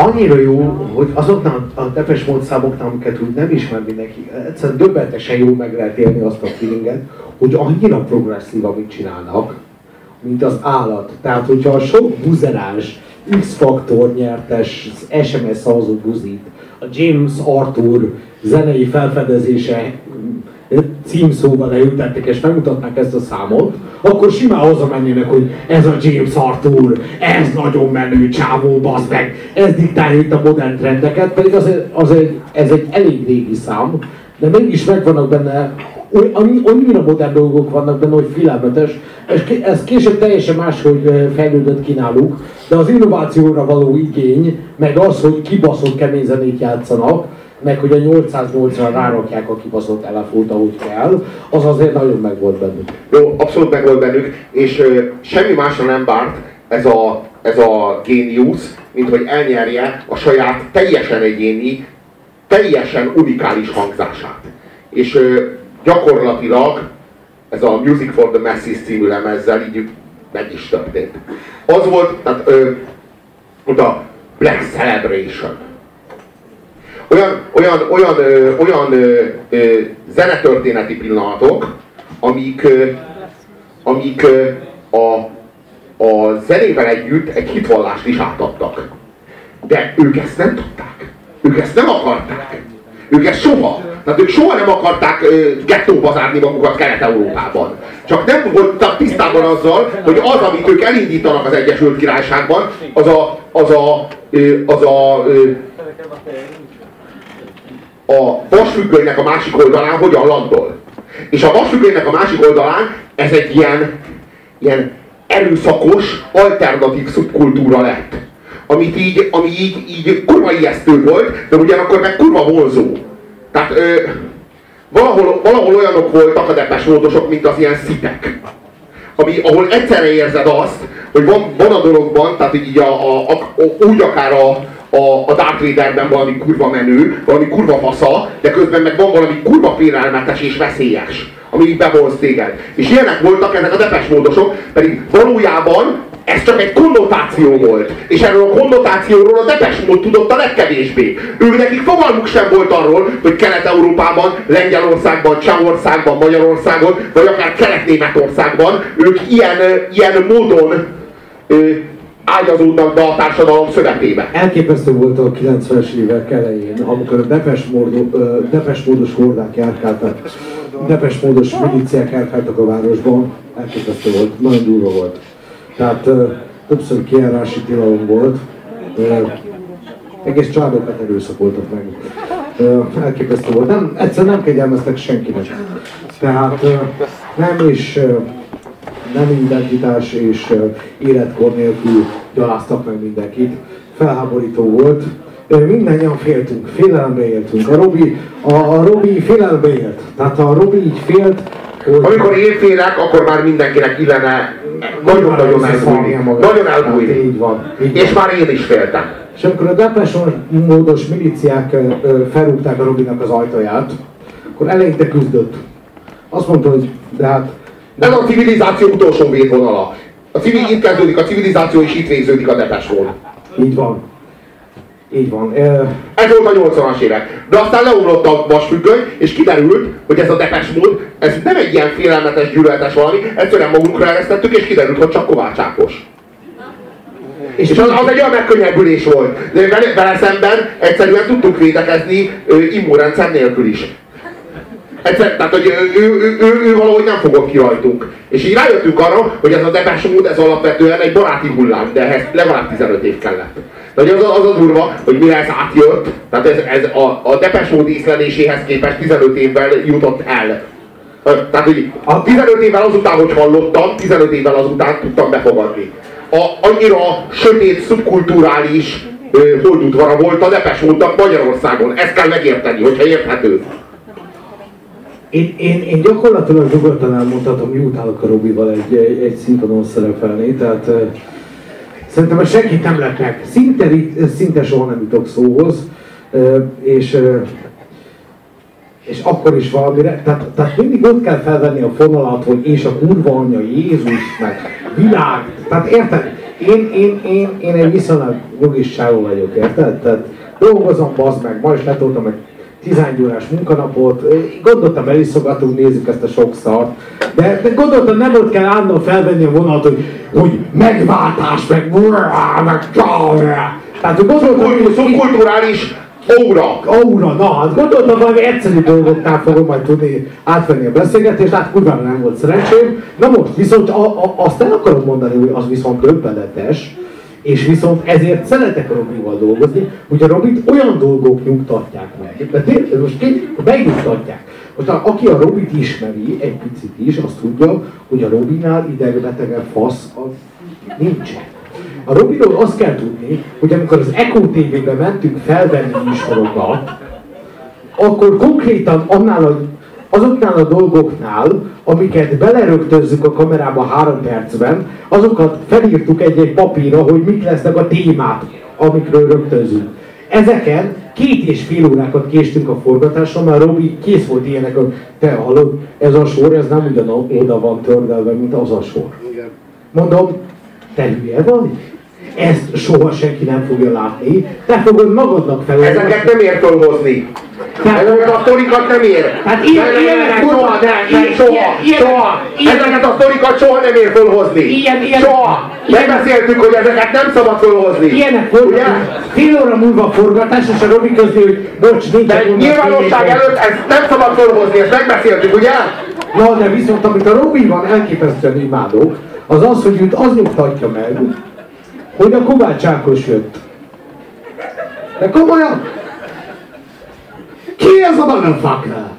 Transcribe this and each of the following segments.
annyira jó, hogy azoknál a Depes Mode amiket úgy nem ismer mindenki, egyszerűen döbbentesen jó meg lehet élni azt a feelinget, hogy annyira progresszív, amit csinálnak, mint az állat. Tehát, hogyha a sok buzerás, X-faktor nyertes, SMS szavazó buzit, a James Arthur zenei felfedezése címszóval leültettek és megmutatnák ezt a számot, akkor simán hazamennének, hogy ez a James Arthur, ez nagyon menő csávó, bazd meg, ez diktálja itt a modern trendeket, pedig az, az egy, ez egy elég régi szám, de mégis megvannak benne annyira modern dolgok vannak benne, hogy filelmetes. Ez, ez később teljesen máshogy fejlődött ki náluk, de az innovációra való igény, meg az, hogy kibaszott kemény zenét játszanak, meg hogy a 808-ra rárakják a kibaszott elefót, ahogy kell, az azért nagyon meg volt bennük. Jó, abszolút meg volt bennük, és ö, semmi másra nem várt ez a, ez a géniusz, mint hogy elnyerje a saját teljesen egyéni, teljesen unikális hangzását. És ö, gyakorlatilag ez a Music for the Masses című lemezzel így meg is történt. Az volt, tehát ö, a Black Celebration olyan, olyan, olyan, ö, olyan ö, ö, zenetörténeti pillanatok, amik, ö, amik ö, a, a zenével együtt egy hitvallást is átadtak. De ők ezt nem tudták. Ők ezt nem akarták. Ők ezt soha. Tehát ők soha nem akarták gettóba zárni magukat Kelet-Európában. Csak nem voltak tisztában azzal, hogy az, amit ők elindítanak az Egyesült Királyságban, az a, az a, az a, a a vasfüggönynek a másik oldalán hogyan landol. És a vasfüggönynek a másik oldalán ez egy ilyen, ilyen erőszakos, alternatív szubkultúra lett. Amit így, ami így, így kurva ijesztő volt, de ugyanakkor meg kurva vonzó. Tehát ö, valahol, valahol olyanok voltak a depes módosok, mint az ilyen szitek. Ami, ahol egyszerre érzed azt, hogy van, van a dologban, tehát így a, a, a, úgy akár a, a, a Darth Vaderben valami kurva menő, valami kurva fasza, de közben meg van valami kurva félelmetes és veszélyes, ami így bevonz téged. És ilyenek voltak ezek a depes módosok, pedig valójában ez csak egy konnotáció volt. És erről a konnotációról a Depes mód tudott a legkevésbé. Ők nekik fogalmuk sem volt arról, hogy Kelet-Európában, Lengyelországban, Csehországban, Magyarországon, vagy akár Kelet-Németországban ők ilyen, ilyen módon ágyazódnak be a társadalom szövetébe. Elképesztő volt a 90-es évek elején, amikor a Depes, Depes módos hordák járkáltak, Depes módos miliciák járkáltak a városban, elképesztő volt, nagyon durva volt. Tehát többször kiárási tilalom volt, egész családokat erőszakoltak meg. Elképesztő volt. Nem, egyszer nem kegyelmeztek senkinek. Tehát nem is nem identitás és életkor nélkül gyaláztak meg mindenkit. Felháborító volt. Mindennyian féltünk, félelembe éltünk. A Robi, a, a Robi félelembe élt. Tehát a Robi így félt. Amikor én félek, akkor már mindenkinek illene nagyon-nagyon elbújni. Nagyon elbújni. Így van. Így és már én is féltem. És amikor a depression módos miliciák felrúgták a Robinak az ajtaját, akkor eleinte küzdött. Azt mondta, hogy de hát ez a civilizáció utolsó védvonala. A civil, itt kezdődik a civilizáció, és itt végződik a depesról. Így van. Így van. Ez volt a 80-as évek. De aztán leomlott a vasfüggöny, és kiderült, hogy ez a depes mód, ez nem egy ilyen félelmetes, gyűlöletes valami, egyszerűen magunkra eresztettük, és kiderült, hogy csak Kovács Ákos. És, és az, az egy olyan megkönnyebbülés volt. De vele, vele szemben egyszerűen tudtunk védekezni immunrendszer nélkül is. Egyszer, tehát, hogy ő, ő, ő, ő, valahogy nem fogott ki rajtunk. És így rájöttünk arra, hogy ez a Depeche Mode, ez alapvetően egy baráti hullám, de ehhez legalább 15 év kellett. De az, az a durva, hogy mire ez átjött, tehát ez, ez a, a Mode észleléséhez képest 15 évvel jutott el. Tehát, hogy a 15 évvel azután, hogy hallottam, 15 évvel azután tudtam befogadni. A, annyira sötét, szubkulturális holdudvara volt a Mode Magyarországon. Ezt kell megérteni, hogyha érthető. Én, én, én gyakorlatilag nyugodtan elmondhatom, utálok a Robival egy, egy, szintonon szerepelni, tehát szerintem a senkit nem lepnek. Szinte, szinte soha nem jutok szóhoz, és, és akkor is valamire, tehát, tehát mindig ott kell felvenni a fonalat, hogy és a kurva anyja, Jézus, meg világ, tehát érted? én, én, én, én egy viszonylag csávó vagyok, érted? Tehát dolgozom, bazd meg, ma is letoltam egy 11 órás munkanapot, gondoltam eliszogatunk, nézzük ezt a sok szart, de, de gondoltam nem ott kell állandóan felvenni a vonat, hogy, hogy megváltás, meg meg tehát gondoltam, hogy szubkulturális Aura! Aura, na hát gondoltam valami egyszerű dolgoknál fogom majd tudni átvenni a beszélgetést, hát kurvára nem volt szerencsém. Na most viszont a, a, azt el akarom mondani, hogy az viszont döbbenetes, és viszont ezért szeretek a Robival dolgozni, hogy a Robit olyan dolgok nyugtatják meg. De tényleg, most megnyugtatják. Most aki a Robit ismeri egy picit is, azt tudja, hogy a Robinál idegbetege fasz az nincsen. A Robiról azt kell tudni, hogy amikor az Echo TV-be mentünk felvenni műsorokat, akkor konkrétan annál a, azoknál a dolgoknál, amiket belerögtözzük a kamerába három percben, azokat felírtuk egy-egy papírra, hogy mik lesznek a témák, amikről rögtözünk. Ezeken két és fél órákat késtünk a forgatáson, mert Robi kész volt ilyenek, hogy te hallod, ez a sor, ez nem ugyan oda van tördelve, mint az a sor. Mondom, te hülye vagy? Ezt soha senki nem fogja látni. Te fogod magadnak fel. Ezeket nem ér fölhozni. Ezeket a sztorikat nem ér. Hát ilyen, ilyenek soha, nem, nem, soha, soha. Ezeket a sztorikat soha nem ér fölhozni. Ilyen, ilyen, soha. Megbeszéltük, hogy ezeket nem szabad fölhozni. Ilyenek voltak. Fél óra múlva forgatás, és a Robi közli, hogy bocs, nincs. De nyilvánosság előtt ezt nem szabad fölhozni, ezt megbeszéltük, ugye? Na, de viszont amit a Robi van elképesztően imádok, az az, hogy őt az nyugtatja meg, hogy a Kovács Ákos jött. De komolyan? Ki ez a motherfucker?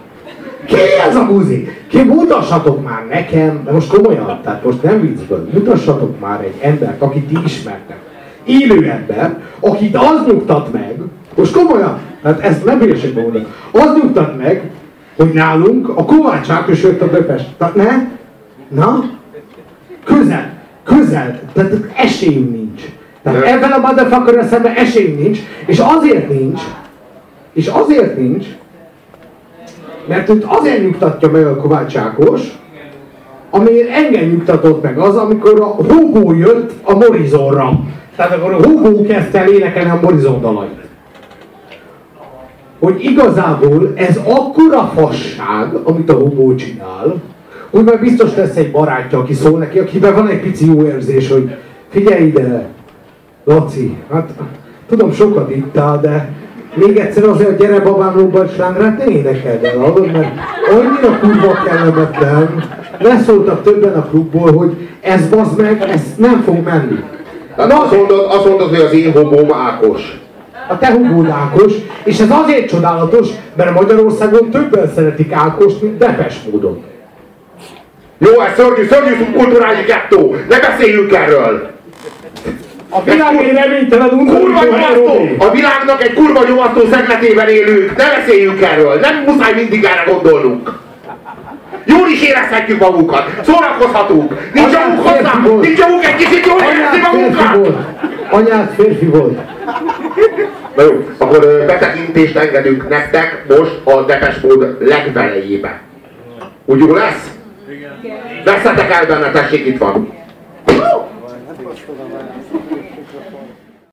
Ki ez a buzi? Ki mutassatok már nekem, de most komolyan, tehát most nem viccből, mutassatok már egy embert, akit ti ismertek. Élő ember, akit az nyugtat meg, most komolyan, tehát ezt nem hülyeségben mondom, az nyugtat meg, hogy nálunk a Kovács Ákos jött a Böpest. Ne? Na? Közel közel, tehát esélyünk nincs. Tehát ebben a motherfucker szemben esélyünk nincs, és azért nincs, és azért nincs, mert őt azért nyugtatja meg a Kovács Ákos, amiért engem nyugtatott meg az, amikor a Hugo jött a Morizonra. Tehát akkor a Hugo kezdte el énekelni a Morizon dalait. Hogy igazából ez akkora fasság, amit a Hugo csinál, úgy már biztos lesz egy barátja, aki szól neki, akiben van egy pici jó érzés, hogy figyelj ide, Laci, hát tudom sokat ittál, de még egyszer azért a gyere babám Robert slángrált ne énekeld el, hallod, mert annyira kurva kellemetlen, leszóltak többen a klubból, hogy ez bazd meg, ez nem fog menni. Tehát azt mondod, azt mondod, hogy az én hobóm Ákos. A te hubód Ákos, és ez azért csodálatos, mert Magyarországon többen szeretik Ákost, mint Depes módon. Jó, ez szörnyű, szörnyű szubkulturális gettó. Ne beszéljünk erről. A világ egy reménytelen kurva nyomasztó! A világnak egy kurva nyomasztó szegletében élünk. Ne beszéljünk erről. Nem muszáj mindig erre gondolnunk. Jól is érezhetjük magunkat. Szórakozhatunk. Nincs jogunk hozzá. Nincs jogunk egy kicsit jól érezni magunkat. Anyád férfi volt. Na jó, akkor betekintést engedünk nektek most a Depes Mód legvelejébe. Úgy jó lesz? Veszetek el benne, tessék, itt van.